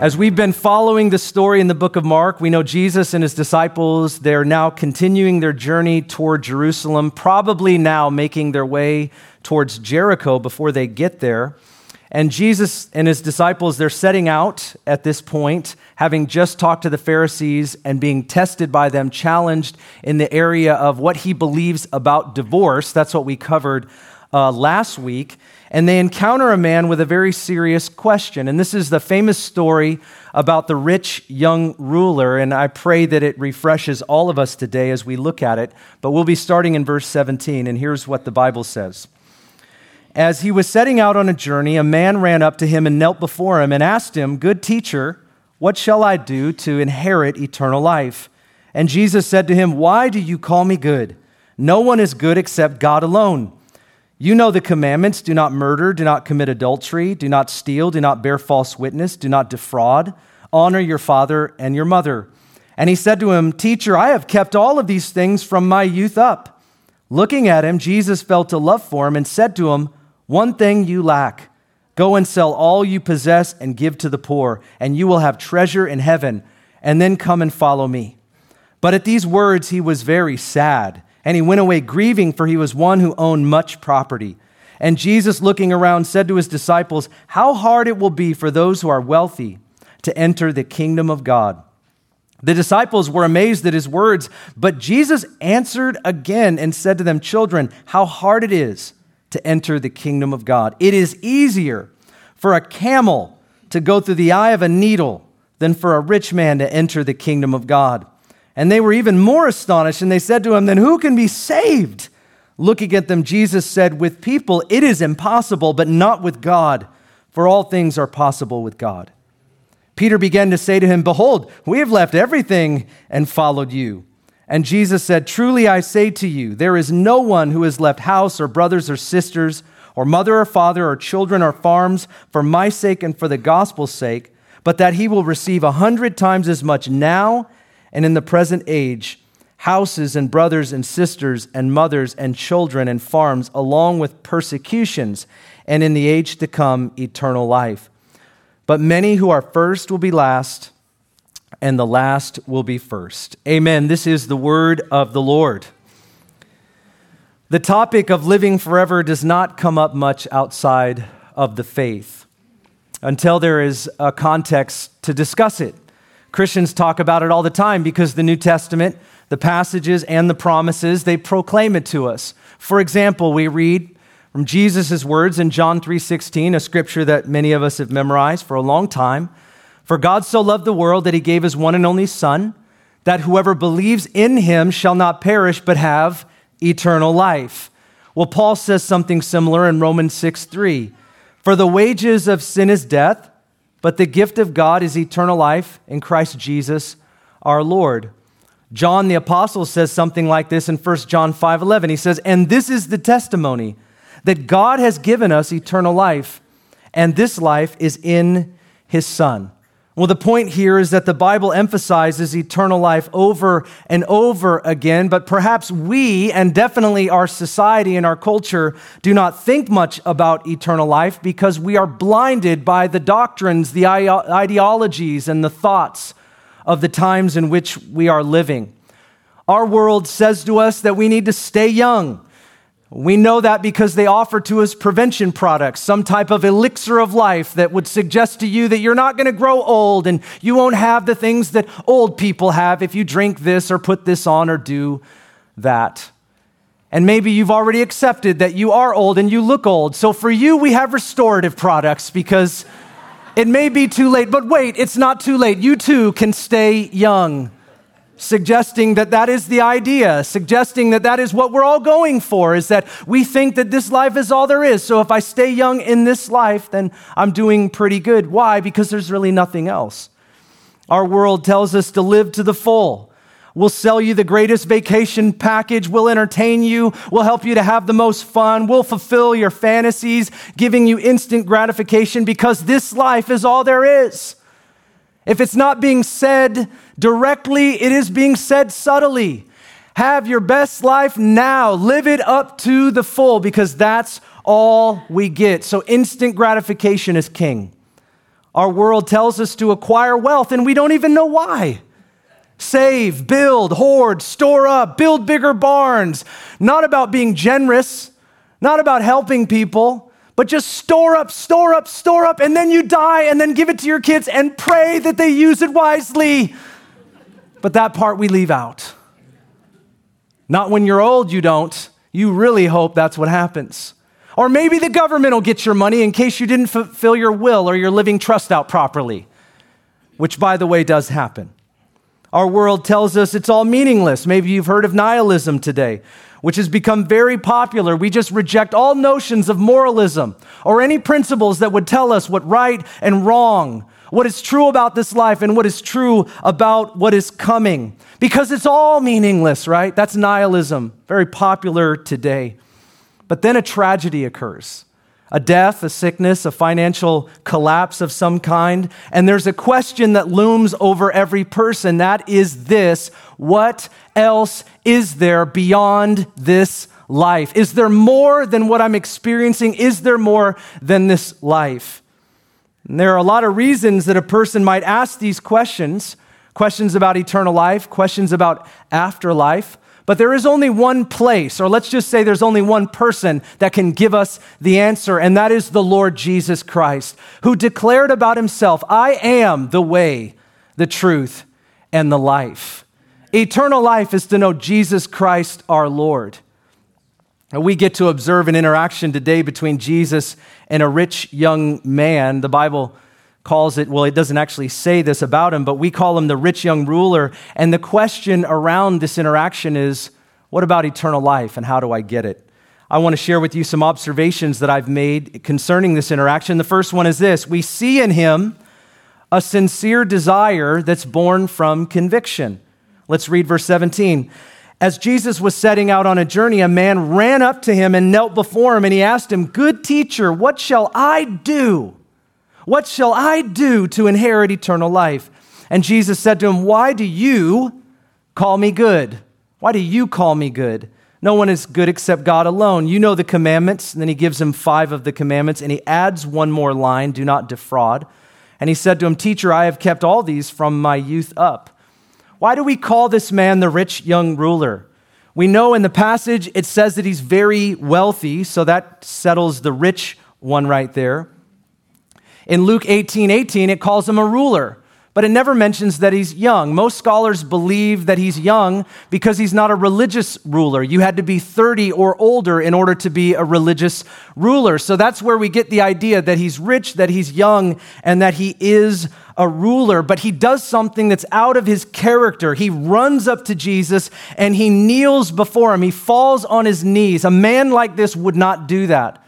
As we've been following the story in the book of Mark, we know Jesus and his disciples, they're now continuing their journey toward Jerusalem, probably now making their way towards Jericho before they get there. And Jesus and his disciples, they're setting out at this point, having just talked to the Pharisees and being tested by them, challenged in the area of what he believes about divorce. That's what we covered uh, last week and they encounter a man with a very serious question. And this is the famous story about the rich young ruler. And I pray that it refreshes all of us today as we look at it. But we'll be starting in verse 17. And here's what the Bible says As he was setting out on a journey, a man ran up to him and knelt before him and asked him, Good teacher, what shall I do to inherit eternal life? And Jesus said to him, Why do you call me good? No one is good except God alone. You know the commandments do not murder, do not commit adultery, do not steal, do not bear false witness, do not defraud, honor your father and your mother. And he said to him, Teacher, I have kept all of these things from my youth up. Looking at him, Jesus felt a love for him and said to him, One thing you lack. Go and sell all you possess and give to the poor, and you will have treasure in heaven, and then come and follow me. But at these words, he was very sad and he went away grieving, for he was one who owned much property. And Jesus, looking around, said to his disciples, How hard it will be for those who are wealthy to enter the kingdom of God. The disciples were amazed at his words, but Jesus answered again and said to them, Children, how hard it is to enter the kingdom of God. It is easier for a camel to go through the eye of a needle than for a rich man to enter the kingdom of God. And they were even more astonished, and they said to him, Then who can be saved? Looking at them, Jesus said, With people it is impossible, but not with God, for all things are possible with God. Peter began to say to him, Behold, we have left everything and followed you. And Jesus said, Truly I say to you, there is no one who has left house or brothers or sisters, or mother or father, or children or farms, for my sake and for the gospel's sake, but that he will receive a hundred times as much now and in the present age, houses and brothers and sisters and mothers and children and farms, along with persecutions, and in the age to come, eternal life. But many who are first will be last, and the last will be first. Amen. This is the word of the Lord. The topic of living forever does not come up much outside of the faith until there is a context to discuss it. Christians talk about it all the time because the New Testament, the passages and the promises, they proclaim it to us. For example, we read from Jesus' words in John 3:16, a scripture that many of us have memorized for a long time. For God so loved the world that he gave his one and only Son, that whoever believes in him shall not perish but have eternal life. Well, Paul says something similar in Romans 6 3. For the wages of sin is death but the gift of God is eternal life in Christ Jesus our Lord. John the apostle says something like this in 1 John 5:11. He says, "And this is the testimony that God has given us eternal life, and this life is in his son." Well, the point here is that the Bible emphasizes eternal life over and over again, but perhaps we, and definitely our society and our culture, do not think much about eternal life because we are blinded by the doctrines, the ideologies, and the thoughts of the times in which we are living. Our world says to us that we need to stay young we know that because they offer to us prevention products, some type of elixir of life that would suggest to you that you're not going to grow old and you won't have the things that old people have if you drink this or put this on or do that. And maybe you've already accepted that you are old and you look old. So for you, we have restorative products because it may be too late. But wait, it's not too late. You too can stay young suggesting that that is the idea, suggesting that that is what we're all going for, is that we think that this life is all there is. So if I stay young in this life, then I'm doing pretty good. Why? Because there's really nothing else. Our world tells us to live to the full. We'll sell you the greatest vacation package. We'll entertain you. We'll help you to have the most fun. We'll fulfill your fantasies, giving you instant gratification because this life is all there is. If it's not being said directly, it is being said subtly. Have your best life now. Live it up to the full because that's all we get. So instant gratification is king. Our world tells us to acquire wealth, and we don't even know why. Save, build, hoard, store up, build bigger barns. Not about being generous, not about helping people, but just store up, store up, store up, and then you die, and then give it to your kids and pray that they use it wisely. But that part we leave out. Not when you're old, you don't. You really hope that's what happens. Or maybe the government will get your money in case you didn't fulfill your will or your living trust out properly, which, by the way, does happen. Our world tells us it's all meaningless. Maybe you've heard of nihilism today, which has become very popular. We just reject all notions of moralism or any principles that would tell us what right and wrong, what is true about this life and what is true about what is coming. Because it's all meaningless, right? That's nihilism, very popular today. But then a tragedy occurs a death, a sickness, a financial collapse of some kind. And there's a question that looms over every person that is this what else is there beyond this life? Is there more than what I'm experiencing? Is there more than this life? And there are a lot of reasons that a person might ask these questions questions about eternal life, questions about afterlife. But there is only one place, or let's just say there's only one person that can give us the answer, and that is the Lord Jesus Christ, who declared about himself, I am the way, the truth, and the life. Eternal life is to know Jesus Christ our Lord. We get to observe an interaction today between Jesus and a rich young man. The Bible calls it, well, it doesn't actually say this about him, but we call him the rich young ruler. And the question around this interaction is what about eternal life and how do I get it? I want to share with you some observations that I've made concerning this interaction. The first one is this we see in him a sincere desire that's born from conviction. Let's read verse 17. As Jesus was setting out on a journey, a man ran up to him and knelt before him, and he asked him, Good teacher, what shall I do what shall I do to inherit eternal life? And Jesus said to him, Why do you call me good? Why do you call me good? No one is good except God alone. You know the commandments. And then he gives him five of the commandments, and he adds one more line do not defraud. And he said to him, Teacher, I have kept all these from my youth up. Why do we call this man the rich young ruler? We know in the passage it says that he's very wealthy, so that settles the rich one right there. In Luke 18 18, it calls him a ruler, but it never mentions that he's young. Most scholars believe that he's young because he's not a religious ruler. You had to be 30 or older in order to be a religious ruler. So that's where we get the idea that he's rich, that he's young, and that he is a ruler, but he does something that's out of his character. He runs up to Jesus and he kneels before him. He falls on his knees. A man like this would not do that.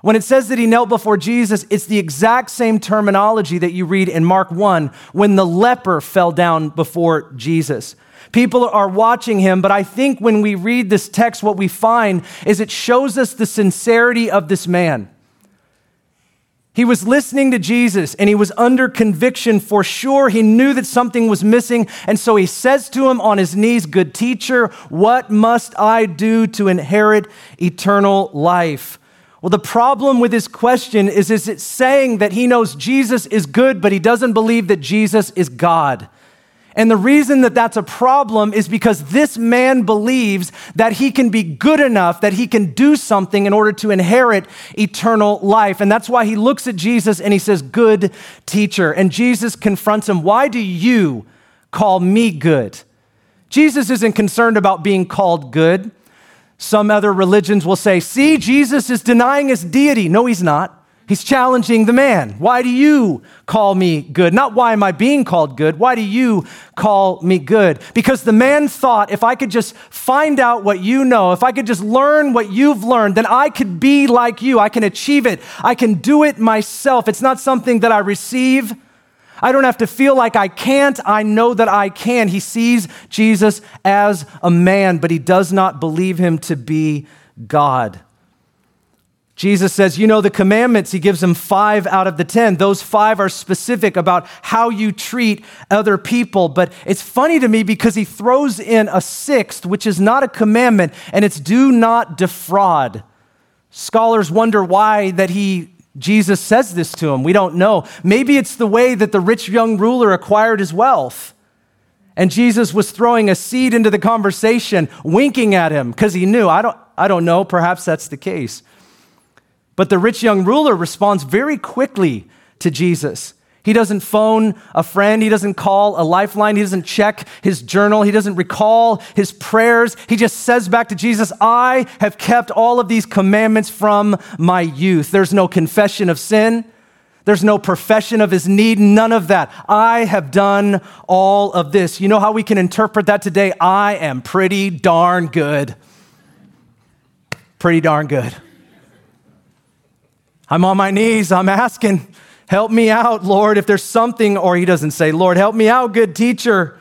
When it says that he knelt before Jesus, it's the exact same terminology that you read in Mark 1 when the leper fell down before Jesus. People are watching him, but I think when we read this text, what we find is it shows us the sincerity of this man. He was listening to Jesus and he was under conviction for sure. He knew that something was missing. And so he says to him on his knees, Good teacher, what must I do to inherit eternal life? Well, the problem with his question is, is it saying that he knows Jesus is good, but he doesn't believe that Jesus is God. And the reason that that's a problem is because this man believes that he can be good enough, that he can do something in order to inherit eternal life. And that's why he looks at Jesus and he says, Good teacher. And Jesus confronts him, Why do you call me good? Jesus isn't concerned about being called good. Some other religions will say, see, Jesus is denying his deity. No, he's not. He's challenging the man. Why do you call me good? Not why am I being called good? Why do you call me good? Because the man thought if I could just find out what you know, if I could just learn what you've learned, then I could be like you. I can achieve it. I can do it myself. It's not something that I receive. I don't have to feel like I can't. I know that I can. He sees Jesus as a man, but he does not believe him to be God. Jesus says, You know the commandments. He gives them five out of the 10. Those five are specific about how you treat other people. But it's funny to me because he throws in a sixth, which is not a commandment, and it's do not defraud. Scholars wonder why that he Jesus says this to him? We don't know. Maybe it's the way that the rich young ruler acquired his wealth. And Jesus was throwing a seed into the conversation, winking at him because he knew. I don't, I don't know. Perhaps that's the case. But the rich young ruler responds very quickly to Jesus. He doesn't phone a friend. He doesn't call a lifeline. He doesn't check his journal. He doesn't recall his prayers. He just says back to Jesus, I have kept all of these commandments from my youth. There's no confession of sin. There's no profession of his need, none of that. I have done all of this. You know how we can interpret that today? I am pretty darn good. Pretty darn good. I'm on my knees. I'm asking, Help me out, Lord, if there's something, or he doesn't say, Lord, help me out, good teacher.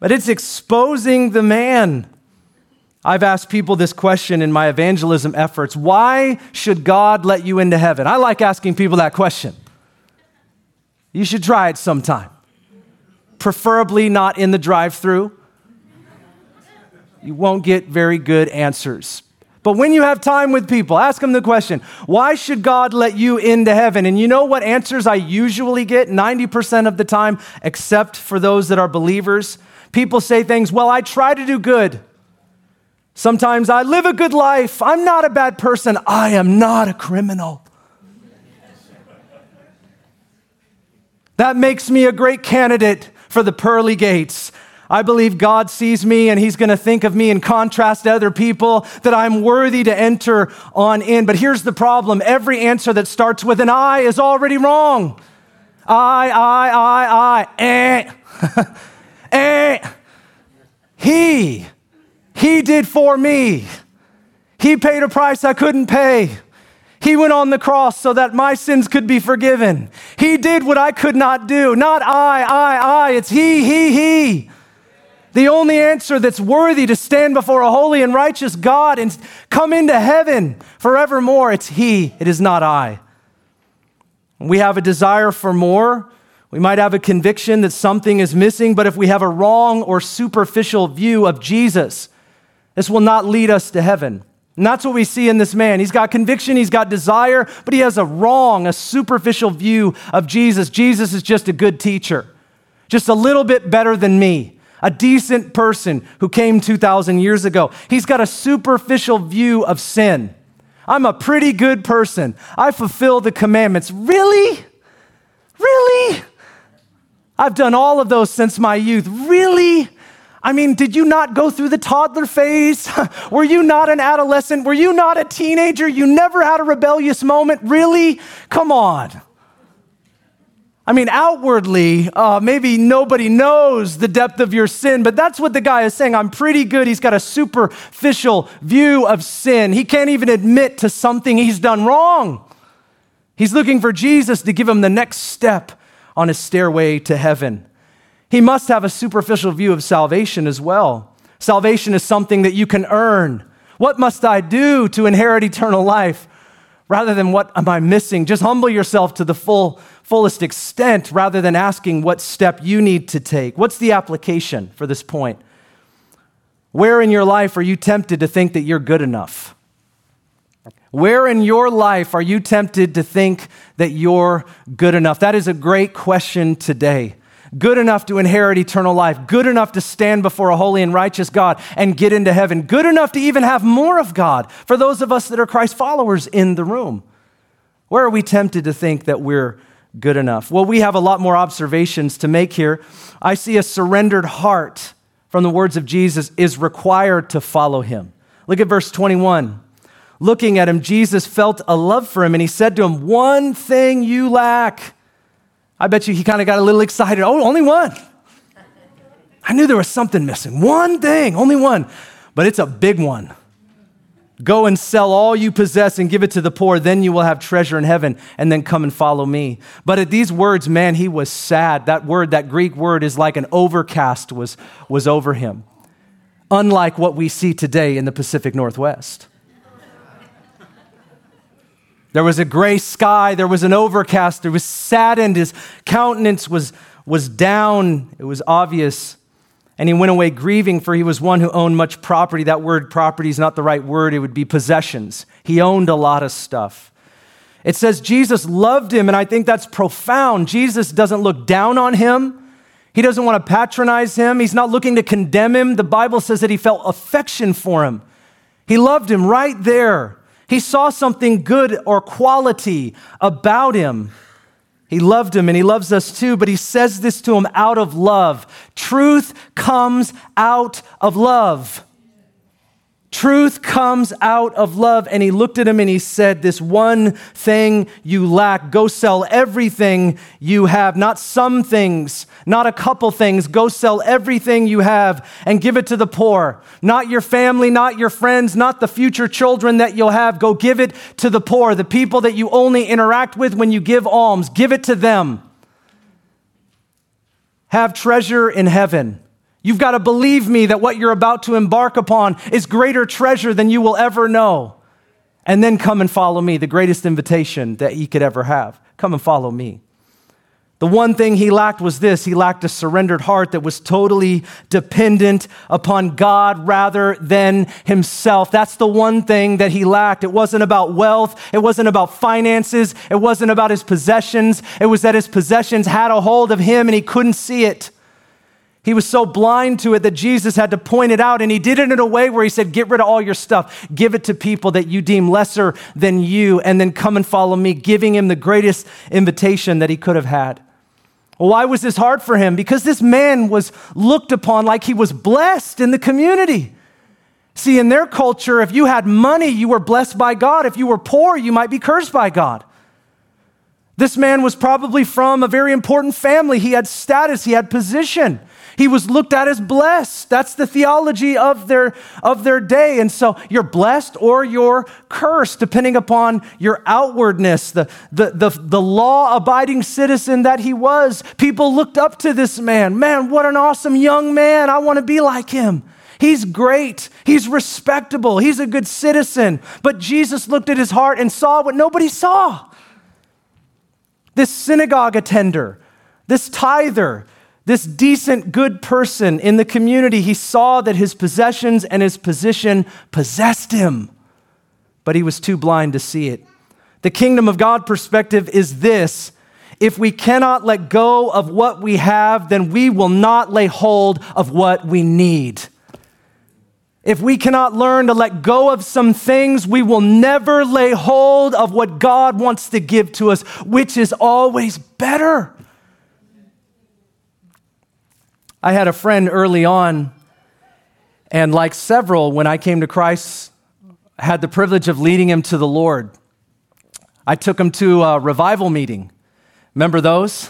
But it's exposing the man. I've asked people this question in my evangelism efforts Why should God let you into heaven? I like asking people that question. You should try it sometime. Preferably not in the drive through. You won't get very good answers. But when you have time with people, ask them the question why should God let you into heaven? And you know what answers I usually get 90% of the time, except for those that are believers? People say things, well, I try to do good. Sometimes I live a good life. I'm not a bad person. I am not a criminal. That makes me a great candidate for the pearly gates. I believe God sees me and He's going to think of me in contrast to other people that I'm worthy to enter on in. But here's the problem every answer that starts with an I is already wrong. I, I, I, I, eh, eh. He, He did for me. He paid a price I couldn't pay. He went on the cross so that my sins could be forgiven. He did what I could not do. Not I, I, I. It's He, He, He. The only answer that's worthy to stand before a holy and righteous God and come into heaven forevermore, it's He, it is not I. We have a desire for more. We might have a conviction that something is missing, but if we have a wrong or superficial view of Jesus, this will not lead us to heaven. And that's what we see in this man. He's got conviction, he's got desire, but he has a wrong, a superficial view of Jesus. Jesus is just a good teacher, just a little bit better than me a decent person who came 2,000 years ago. He's got a superficial view of sin. I'm a pretty good person. I fulfill the commandments. Really? Really? I've done all of those since my youth. Really? I mean, did you not go through the toddler phase? Were you not an adolescent? Were you not a teenager? You never had a rebellious moment? Really? Come on. I mean, outwardly, uh, maybe nobody knows the depth of your sin, but that's what the guy is saying. I'm pretty good. He's got a superficial view of sin. He can't even admit to something he's done wrong. He's looking for Jesus to give him the next step on his stairway to heaven. He must have a superficial view of salvation as well. Salvation is something that you can earn. What must I do to inherit eternal life? Rather than what am I missing? Just humble yourself to the full fullest extent rather than asking what step you need to take. What's the application for this point? Where in your life are you tempted to think that you're good enough? Where in your life are you tempted to think that you're good enough? That is a great question today. Good enough to inherit eternal life, good enough to stand before a holy and righteous God and get into heaven, good enough to even have more of God for those of us that are Christ followers in the room. Where are we tempted to think that we're good enough? Well, we have a lot more observations to make here. I see a surrendered heart from the words of Jesus is required to follow him. Look at verse 21. Looking at him, Jesus felt a love for him and he said to him, One thing you lack. I bet you he kind of got a little excited. Oh, only one. I knew there was something missing. One thing, only one. But it's a big one. Go and sell all you possess and give it to the poor, then you will have treasure in heaven, and then come and follow me. But at these words, man, he was sad. That word, that Greek word, is like an overcast was, was over him, unlike what we see today in the Pacific Northwest. There was a gray sky, there was an overcast, there was saddened, his countenance was, was down, it was obvious. And he went away grieving, for he was one who owned much property. That word property is not the right word, it would be possessions. He owned a lot of stuff. It says Jesus loved him, and I think that's profound. Jesus doesn't look down on him. He doesn't want to patronize him. He's not looking to condemn him. The Bible says that he felt affection for him. He loved him right there. He saw something good or quality about him. He loved him and he loves us too, but he says this to him out of love. Truth comes out of love. Truth comes out of love. And he looked at him and he said, This one thing you lack, go sell everything you have. Not some things, not a couple things. Go sell everything you have and give it to the poor. Not your family, not your friends, not the future children that you'll have. Go give it to the poor, the people that you only interact with when you give alms. Give it to them. Have treasure in heaven You've got to believe me that what you're about to embark upon is greater treasure than you will ever know. And then come and follow me, the greatest invitation that he could ever have. Come and follow me. The one thing he lacked was this he lacked a surrendered heart that was totally dependent upon God rather than himself. That's the one thing that he lacked. It wasn't about wealth, it wasn't about finances, it wasn't about his possessions. It was that his possessions had a hold of him and he couldn't see it. He was so blind to it that Jesus had to point it out, and he did it in a way where he said, Get rid of all your stuff, give it to people that you deem lesser than you, and then come and follow me, giving him the greatest invitation that he could have had. Why was this hard for him? Because this man was looked upon like he was blessed in the community. See, in their culture, if you had money, you were blessed by God. If you were poor, you might be cursed by God. This man was probably from a very important family. He had status, he had position. He was looked at as blessed. That's the theology of their, of their day. And so you're blessed or you're cursed, depending upon your outwardness, the, the, the, the law abiding citizen that he was. People looked up to this man. Man, what an awesome young man. I want to be like him. He's great. He's respectable. He's a good citizen. But Jesus looked at his heart and saw what nobody saw. This synagogue attender, this tither, this decent, good person in the community, he saw that his possessions and his position possessed him, but he was too blind to see it. The kingdom of God perspective is this if we cannot let go of what we have, then we will not lay hold of what we need. If we cannot learn to let go of some things, we will never lay hold of what God wants to give to us, which is always better. I had a friend early on, and like several, when I came to Christ, had the privilege of leading him to the Lord. I took him to a revival meeting. Remember those?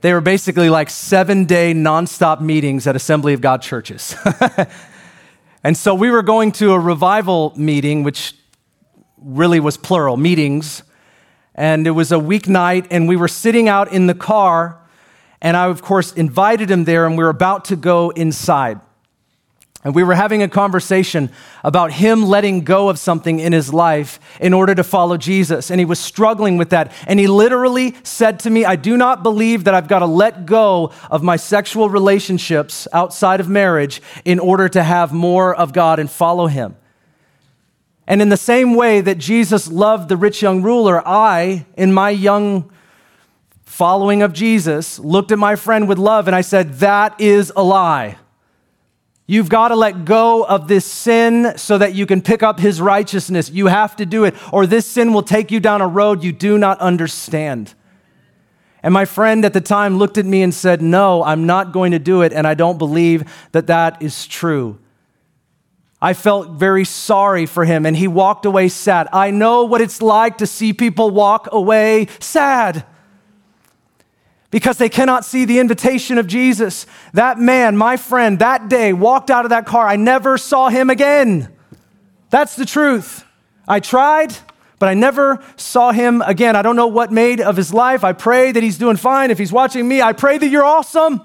They were basically like seven day nonstop meetings at Assembly of God churches. and so we were going to a revival meeting, which really was plural, meetings. And it was a weeknight, and we were sitting out in the car and I, of course, invited him there, and we were about to go inside. And we were having a conversation about him letting go of something in his life in order to follow Jesus. And he was struggling with that. And he literally said to me, I do not believe that I've got to let go of my sexual relationships outside of marriage in order to have more of God and follow him. And in the same way that Jesus loved the rich young ruler, I, in my young following of Jesus, looked at my friend with love and I said, That is a lie. You've got to let go of this sin so that you can pick up his righteousness. You have to do it, or this sin will take you down a road you do not understand. And my friend at the time looked at me and said, No, I'm not going to do it, and I don't believe that that is true. I felt very sorry for him, and he walked away sad. I know what it's like to see people walk away sad because they cannot see the invitation of Jesus. That man, my friend, that day walked out of that car. I never saw him again. That's the truth. I tried, but I never saw him again. I don't know what made of his life. I pray that he's doing fine. If he's watching me, I pray that you're awesome,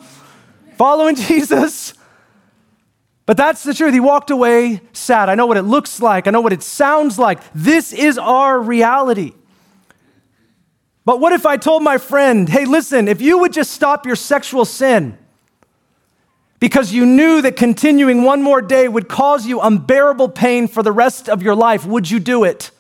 following Jesus. But that's the truth. He walked away sad. I know what it looks like, I know what it sounds like. This is our reality. But what if I told my friend, hey, listen, if you would just stop your sexual sin because you knew that continuing one more day would cause you unbearable pain for the rest of your life, would you do it?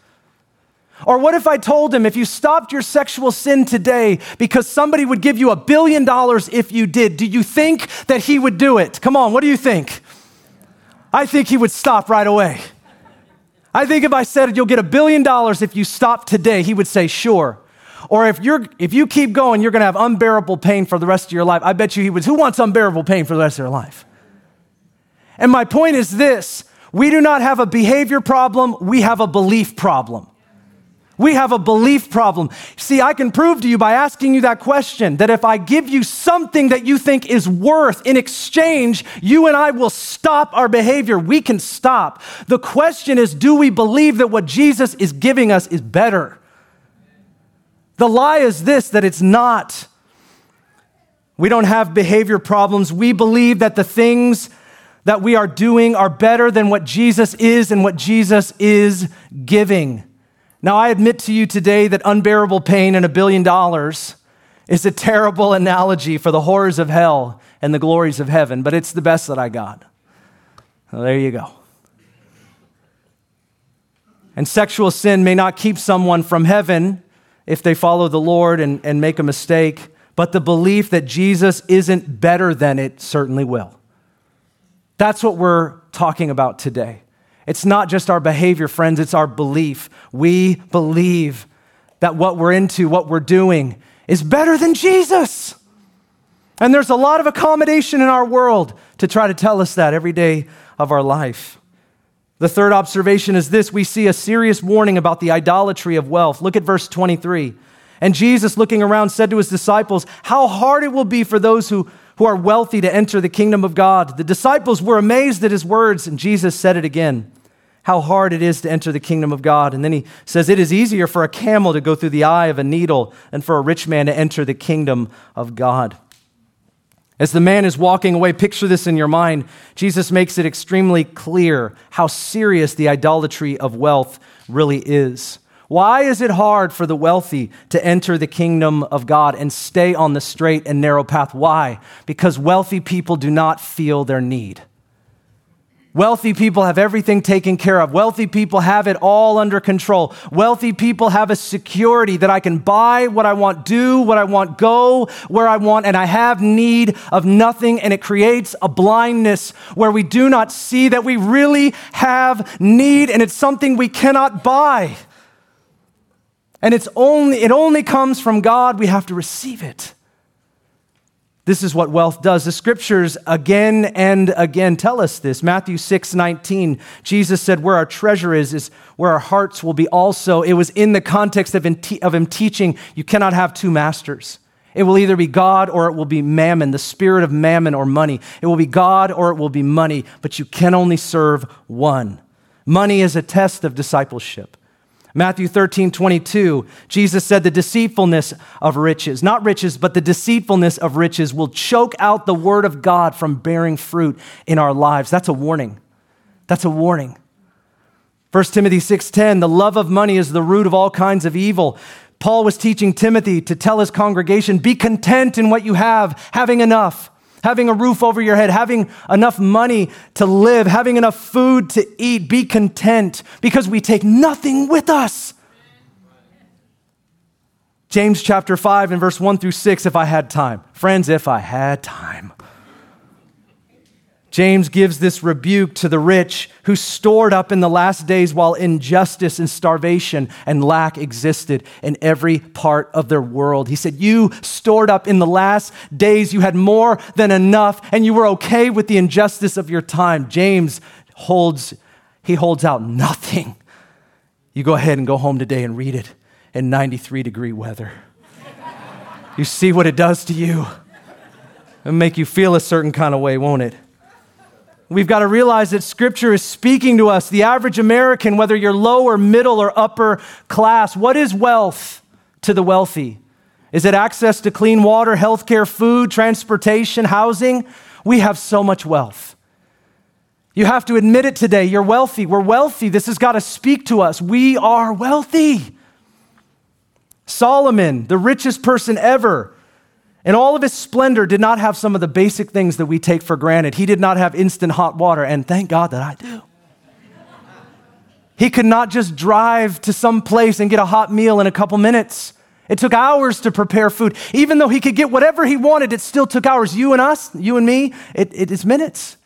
Or what if I told him if you stopped your sexual sin today because somebody would give you a billion dollars if you did, do you think that he would do it? Come on, what do you think? I think he would stop right away. I think if I said you'll get a billion dollars if you stop today, he would say sure. Or if you're if you keep going, you're going to have unbearable pain for the rest of your life. I bet you he would. Who wants unbearable pain for the rest of their life? And my point is this, we do not have a behavior problem, we have a belief problem. We have a belief problem. See, I can prove to you by asking you that question that if I give you something that you think is worth in exchange, you and I will stop our behavior. We can stop. The question is do we believe that what Jesus is giving us is better? The lie is this that it's not. We don't have behavior problems. We believe that the things that we are doing are better than what Jesus is and what Jesus is giving. Now, I admit to you today that unbearable pain and a billion dollars is a terrible analogy for the horrors of hell and the glories of heaven, but it's the best that I got. Well, there you go. And sexual sin may not keep someone from heaven if they follow the Lord and, and make a mistake, but the belief that Jesus isn't better than it certainly will. That's what we're talking about today. It's not just our behavior, friends, it's our belief. We believe that what we're into, what we're doing, is better than Jesus. And there's a lot of accommodation in our world to try to tell us that every day of our life. The third observation is this we see a serious warning about the idolatry of wealth. Look at verse 23. And Jesus, looking around, said to his disciples, How hard it will be for those who, who are wealthy to enter the kingdom of God. The disciples were amazed at his words, and Jesus said it again how hard it is to enter the kingdom of God. And then he says, It is easier for a camel to go through the eye of a needle than for a rich man to enter the kingdom of God. As the man is walking away, picture this in your mind. Jesus makes it extremely clear how serious the idolatry of wealth really is. Why is it hard for the wealthy to enter the kingdom of God and stay on the straight and narrow path? Why? Because wealthy people do not feel their need. Wealthy people have everything taken care of. Wealthy people have it all under control. Wealthy people have a security that I can buy what I want, do what I want, go where I want, and I have need of nothing. And it creates a blindness where we do not see that we really have need and it's something we cannot buy. And it's only, it only comes from God. We have to receive it. This is what wealth does. The scriptures again and again tell us this. Matthew 6 19, Jesus said, Where our treasure is, is where our hearts will be also. It was in the context of of him teaching, you cannot have two masters. It will either be God or it will be mammon, the spirit of mammon or money. It will be God or it will be money, but you can only serve one. Money is a test of discipleship. Matthew 13, 22, Jesus said, The deceitfulness of riches, not riches, but the deceitfulness of riches will choke out the word of God from bearing fruit in our lives. That's a warning. That's a warning. 1 Timothy 6:10 the love of money is the root of all kinds of evil. Paul was teaching Timothy to tell his congregation be content in what you have, having enough having a roof over your head, having enough money to live, having enough food to eat. Be content because we take nothing with us. James chapter 5 and verse 1 through 6, if I had time. Friends, if I had time. James gives this rebuke to the rich who stored up in the last days while injustice and starvation and lack existed in every part of their world. He said, You stored up in the last days, you had more than enough, and you were okay with the injustice of your time. James holds, he holds out nothing. You go ahead and go home today and read it in 93 degree weather. you see what it does to you. It'll make you feel a certain kind of way, won't it? We've got to realize that Scripture is speaking to us, the average American, whether you're low or middle or upper class. What is wealth to the wealthy? Is it access to clean water, healthcare, food, transportation, housing? We have so much wealth. You have to admit it today. You're wealthy. We're wealthy. This has got to speak to us. We are wealthy. Solomon, the richest person ever, and all of his splendor did not have some of the basic things that we take for granted. He did not have instant hot water, and thank God that I do. He could not just drive to some place and get a hot meal in a couple minutes. It took hours to prepare food. Even though he could get whatever he wanted, it still took hours. You and us, you and me, it, it is minutes.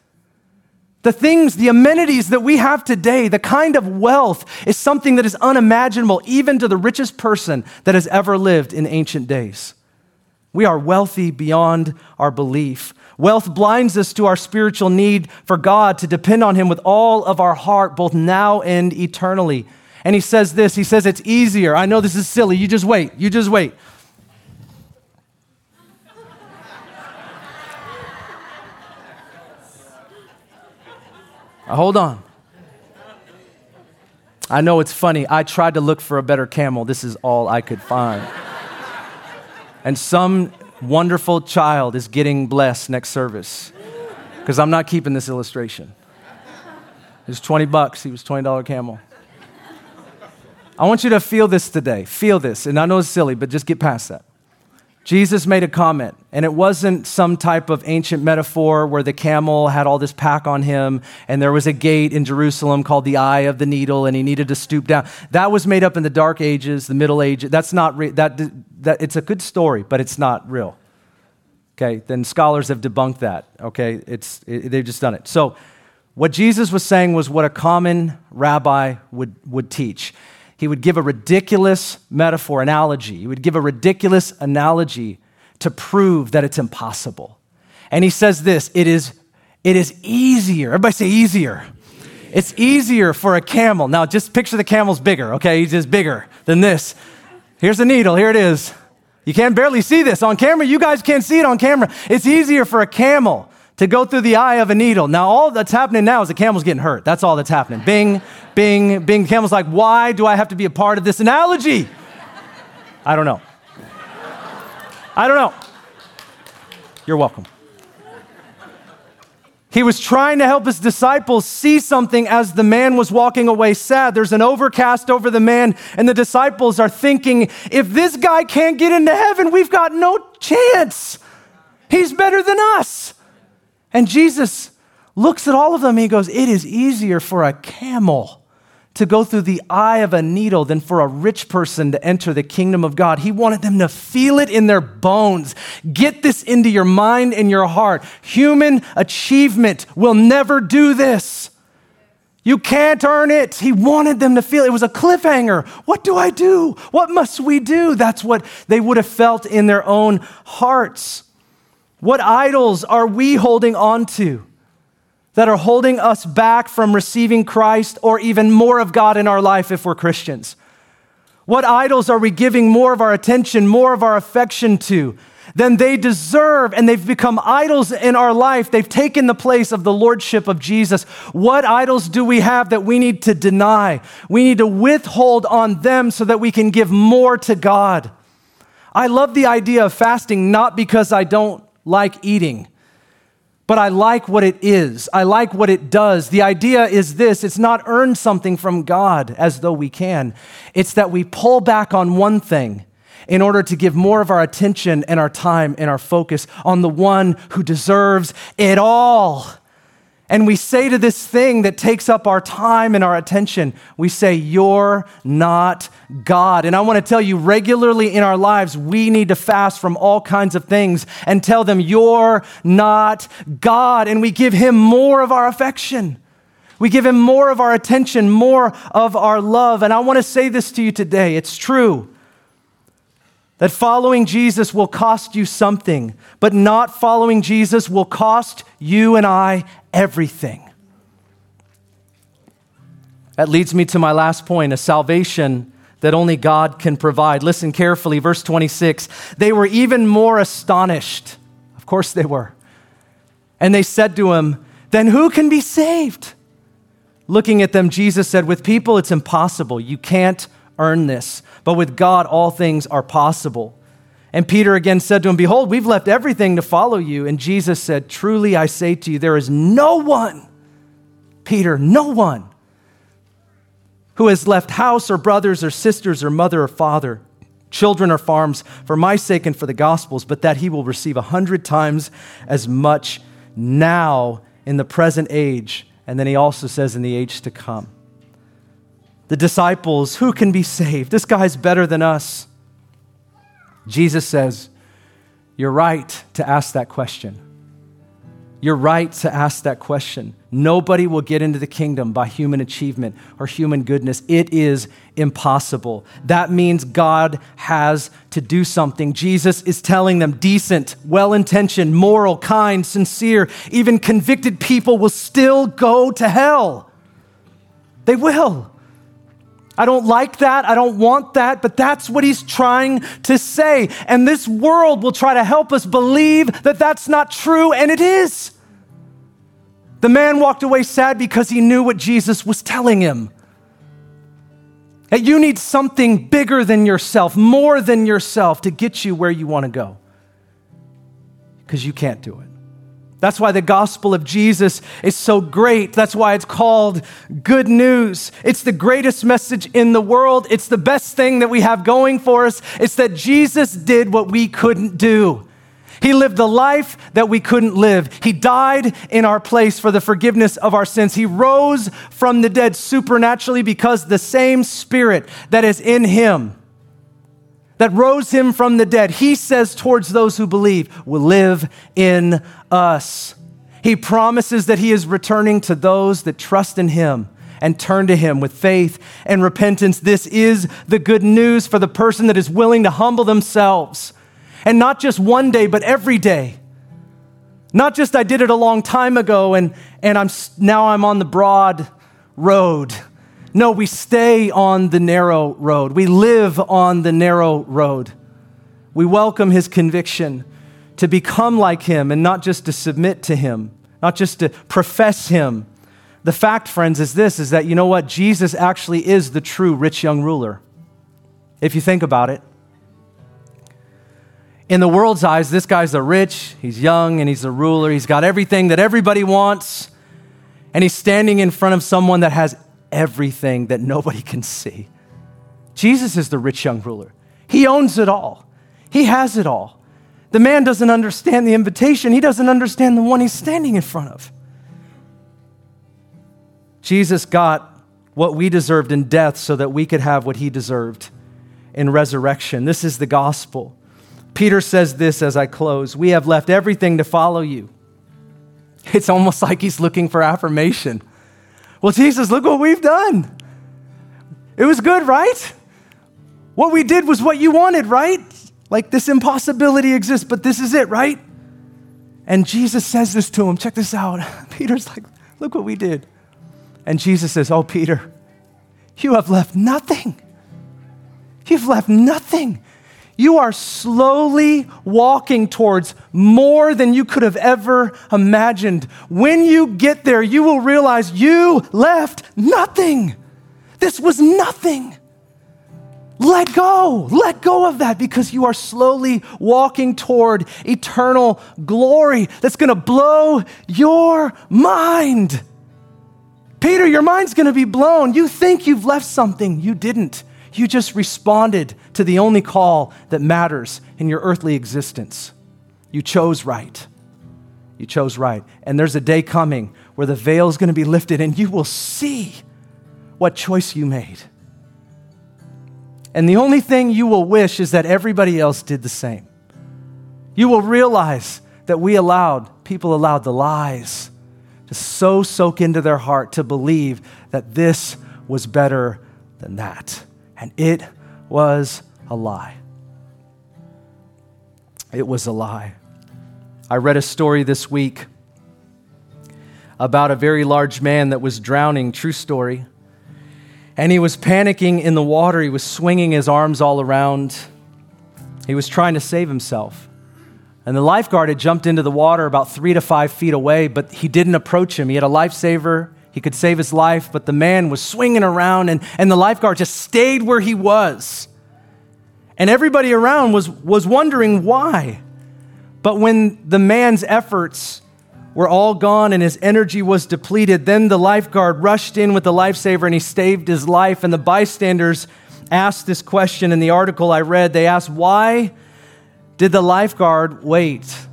The things, the amenities that we have today, the kind of wealth is something that is unimaginable even to the richest person that has ever lived in ancient days. We are wealthy beyond our belief. Wealth blinds us to our spiritual need for God to depend on Him with all of our heart, both now and eternally. And He says this He says, It's easier. I know this is silly. You just wait. You just wait. hold on. I know it's funny. I tried to look for a better camel. This is all I could find. And some wonderful child is getting blessed next service because I'm not keeping this illustration. It was 20 bucks. He was $20 camel. I want you to feel this today. Feel this. And I know it's silly, but just get past that. Jesus made a comment, and it wasn't some type of ancient metaphor where the camel had all this pack on him, and there was a gate in Jerusalem called the Eye of the Needle, and he needed to stoop down. That was made up in the Dark Ages, the Middle Ages. That's not re- that, that. It's a good story, but it's not real. Okay, then scholars have debunked that. Okay, it's it, they've just done it. So, what Jesus was saying was what a common rabbi would would teach he would give a ridiculous metaphor, analogy. He would give a ridiculous analogy to prove that it's impossible. And he says this it is, it is easier. Everybody say easier. It's easier for a camel. Now, just picture the camel's bigger, okay? He's just bigger than this. Here's a needle. Here it is. You can barely see this on camera. You guys can't see it on camera. It's easier for a camel to go through the eye of a needle. Now, all that's happening now is the camel's getting hurt. That's all that's happening. Bing, bing, bing. Camel's like, why do I have to be a part of this analogy? I don't know. I don't know. You're welcome. He was trying to help his disciples see something as the man was walking away sad. There's an overcast over the man, and the disciples are thinking, if this guy can't get into heaven, we've got no chance. He's better than us. And Jesus looks at all of them. he goes, It is easier for a camel to go through the eye of a needle than for a rich person to enter the kingdom of God. He wanted them to feel it in their bones. Get this into your mind and your heart. Human achievement will never do this. You can't earn it. He wanted them to feel it was a cliffhanger. What do I do? What must we do? That's what they would have felt in their own hearts. What idols are we holding on to that are holding us back from receiving Christ or even more of God in our life if we're Christians? What idols are we giving more of our attention, more of our affection to than they deserve? And they've become idols in our life. They've taken the place of the Lordship of Jesus. What idols do we have that we need to deny? We need to withhold on them so that we can give more to God. I love the idea of fasting not because I don't like eating, but I like what it is. I like what it does. The idea is this it's not earn something from God as though we can, it's that we pull back on one thing in order to give more of our attention and our time and our focus on the one who deserves it all and we say to this thing that takes up our time and our attention, we say, You're not God. And I want to tell you, regularly in our lives, we need to fast from all kinds of things and tell them, You're not God. And we give Him more of our affection. We give Him more of our attention, more of our love. And I want to say this to you today it's true that following Jesus will cost you something, but not following Jesus will cost you and I everything. That leads me to my last point a salvation that only God can provide. Listen carefully, verse 26. They were even more astonished. Of course they were. And they said to him, Then who can be saved? Looking at them, Jesus said, With people it's impossible. You can't earn this. But with God, all things are possible. And Peter again said to him, Behold, we've left everything to follow you. And Jesus said, Truly I say to you, there is no one, Peter, no one, who has left house or brothers or sisters or mother or father, children or farms for my sake and for the gospel's, but that he will receive a hundred times as much now in the present age. And then he also says, in the age to come. the disciples, who can be saved? This guy's better than us. Jesus says, You're right to ask that question. You're right to ask that question. Nobody will get into the kingdom by human achievement or human goodness. It is impossible. That means God has to do something. Jesus is telling them decent, well intentioned, moral, kind, sincere, even convicted people will still go to hell. They will. I don't like that. I don't want that, but that's what he's trying to say. And this world will try to help us believe that that's not true, and it is. The man walked away sad because he knew what Jesus was telling him. That you need something bigger than yourself, more than yourself, to get you where you want to go. Because you can't do it. That's why the gospel of Jesus is so great. That's why it's called good news. It's the greatest message in the world. It's the best thing that we have going for us. It's that Jesus did what we couldn't do. He lived the life that we couldn't live. He died in our place for the forgiveness of our sins. He rose from the dead supernaturally because the same spirit that is in him that rose him from the dead, he says towards those who believe, will live in us. He promises that he is returning to those that trust in him and turn to him with faith and repentance. This is the good news for the person that is willing to humble themselves. And not just one day, but every day. Not just I did it a long time ago and, and I'm, now I'm on the broad road. No, we stay on the narrow road. We live on the narrow road. We welcome his conviction to become like him and not just to submit to him, not just to profess him. The fact, friends, is this is that you know what? Jesus actually is the true rich young ruler. If you think about it. In the world's eyes, this guy's a rich, he's young, and he's a ruler. He's got everything that everybody wants, and he's standing in front of someone that has everything that nobody can see. Jesus is the rich young ruler. He owns it all, he has it all. The man doesn't understand the invitation, he doesn't understand the one he's standing in front of. Jesus got what we deserved in death so that we could have what he deserved in resurrection. This is the gospel. Peter says this as I close We have left everything to follow you. It's almost like he's looking for affirmation. Well, Jesus, look what we've done. It was good, right? What we did was what you wanted, right? Like this impossibility exists, but this is it, right? And Jesus says this to him. Check this out. Peter's like, look what we did. And Jesus says, Oh, Peter, you have left nothing. You've left nothing you are slowly walking towards more than you could have ever imagined. When you get there, you will realize you left nothing. This was nothing. Let go. Let go of that because you are slowly walking toward eternal glory that's going to blow your mind. Peter, your mind's going to be blown. You think you've left something, you didn't. You just responded to the only call that matters in your earthly existence. You chose right. You chose right. And there's a day coming where the veil is going to be lifted and you will see what choice you made. And the only thing you will wish is that everybody else did the same. You will realize that we allowed, people allowed the lies to so soak into their heart to believe that this was better than that and it was a lie. It was a lie. I read a story this week about a very large man that was drowning, true story. And he was panicking in the water. He was swinging his arms all around. He was trying to save himself. And the lifeguard had jumped into the water about three to five feet away, but he didn't approach him. He had a lifesaver he could save his life, but the man was swinging around, and, and the lifeguard just stayed where he was. And everybody around was, was wondering why. But when the man's efforts were all gone and his energy was depleted, then the lifeguard rushed in with the lifesaver and he saved his life. And the bystanders asked this question in the article I read. They asked, Why did the lifeguard wait?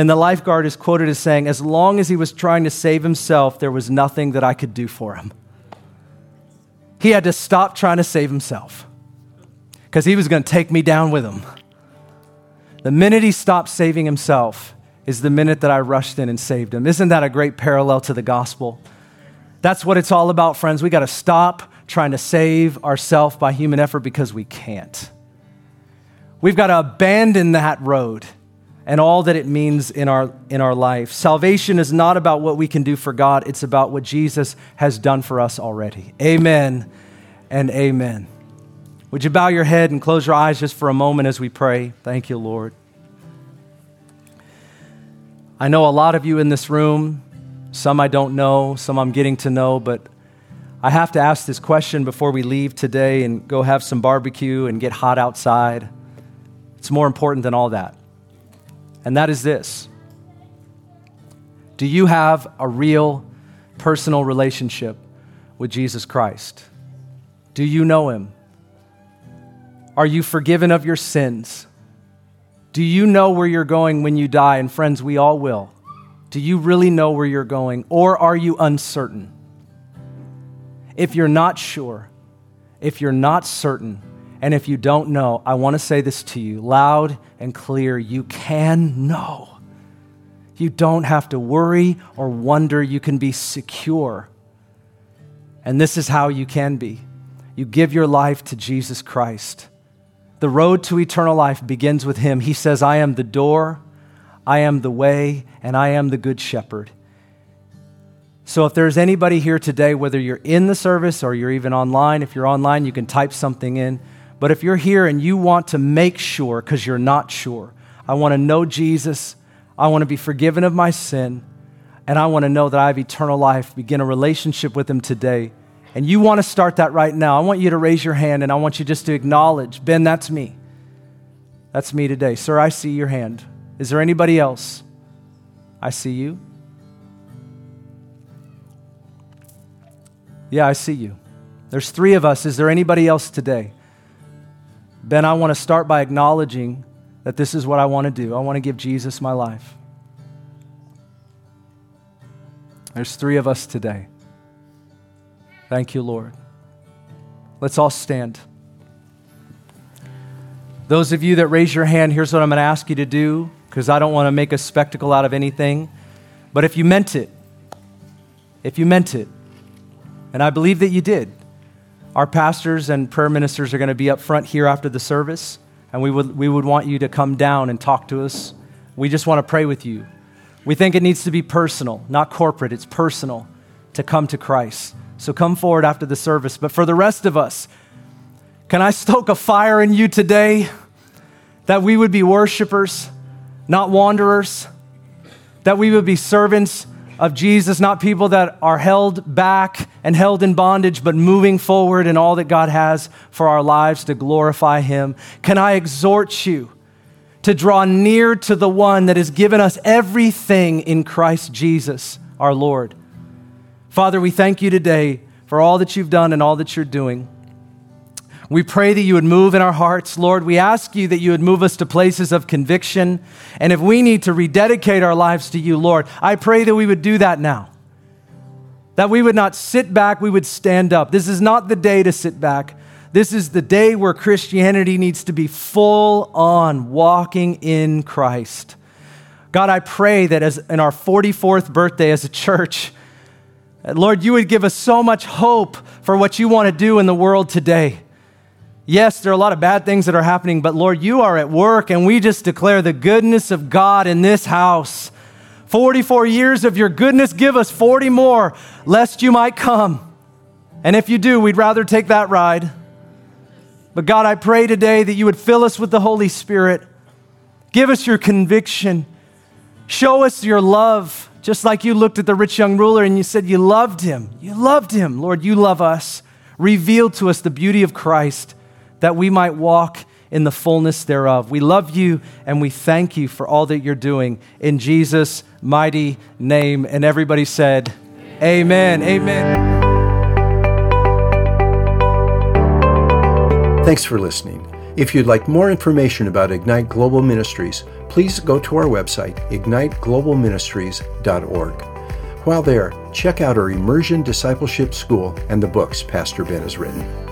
And the lifeguard is quoted as saying, As long as he was trying to save himself, there was nothing that I could do for him. he had to stop trying to save himself because he was going to take me down with him. The minute he stopped saving himself is the minute that I rushed in and saved him. Isn't that a great parallel to the gospel? That's what it's all about, friends. We got to stop trying to save ourselves by human effort because we can't. We've got to abandon that road and all that it means in our, in our life. Salvation is not about what we can do for God, it's about what Jesus has done for us already. Amen and amen. Would you bow your head and close your eyes just for a moment as we pray? Thank you, Lord. I know a lot of you in this room, some I don't know, some I'm getting to know, but I have to ask this question before we leave today and go have some barbecue and get hot outside. It's more important than all that. And that is this Do you have a real personal relationship with Jesus Christ? Do you know him? Are you forgiven of your sins? Do you know where you're going when you die? And friends, we all will. Do you really know where you're going? Or are you uncertain? If you're not sure, if you're not certain, and if you don't know, I want to say this to you loud and clear. You can know. You don't have to worry or wonder. You can be secure. And this is how you can be you give your life to Jesus Christ. The road to eternal life begins with Him. He says, I am the door, I am the way, and I am the good shepherd. So if there's anybody here today, whether you're in the service or you're even online, if you're online, you can type something in. But if you're here and you want to make sure, because you're not sure, I want to know Jesus, I want to be forgiven of my sin, and I want to know that I have eternal life, begin a relationship with Him today and you want to start that right now, I want you to raise your hand and I want you just to acknowledge, Ben, that's me. That's me today. Sir, I see your hand. Is there anybody else? I see you. Yeah, I see you. There's three of us. Is there anybody else today? Ben, I want to start by acknowledging that this is what I want to do. I want to give Jesus my life. There's three of us today. Thank you, Lord. Let's all stand. Those of you that raise your hand, here's what I'm going to ask you to do because I don't want to make a spectacle out of anything. But if you meant it, if you meant it, and I believe that you did, our pastors and prayer ministers are going to be up front here after the service, and we would, we would want you to come down and talk to us. We just want to pray with you. We think it needs to be personal, not corporate, it's personal to come to Christ. So come forward after the service. But for the rest of us, can I stoke a fire in you today that we would be worshipers, not wanderers, that we would be servants of Jesus, not people that are held back and held in bondage, but moving forward in all that God has for our lives to glorify Him? Can I exhort you to draw near to the one that has given us everything in Christ Jesus, our Lord? Father, we thank you today for all that you've done and all that you're doing. We pray that you would move in our hearts. Lord, we ask you that you would move us to places of conviction. And if we need to rededicate our lives to you, Lord, I pray that we would do that now. That we would not sit back, we would stand up. This is not the day to sit back. This is the day where Christianity needs to be full on walking in Christ. God, I pray that as in our 44th birthday as a church, Lord, you would give us so much hope for what you want to do in the world today. Yes, there are a lot of bad things that are happening, but Lord, you are at work, and we just declare the goodness of God in this house. 44 years of your goodness, give us 40 more, lest you might come. And if you do, we'd rather take that ride. But God, I pray today that you would fill us with the Holy Spirit. Give us your conviction. Show us your love. Just like you looked at the rich young ruler and you said you loved him. You loved him. Lord, you love us. Reveal to us the beauty of Christ that we might walk in the fullness thereof. We love you and we thank you for all that you're doing in Jesus' mighty name. And everybody said, Amen. Amen. Thanks for listening. If you'd like more information about Ignite Global Ministries, please go to our website, igniteglobalministries.org. While there, check out our Immersion Discipleship School and the books Pastor Ben has written.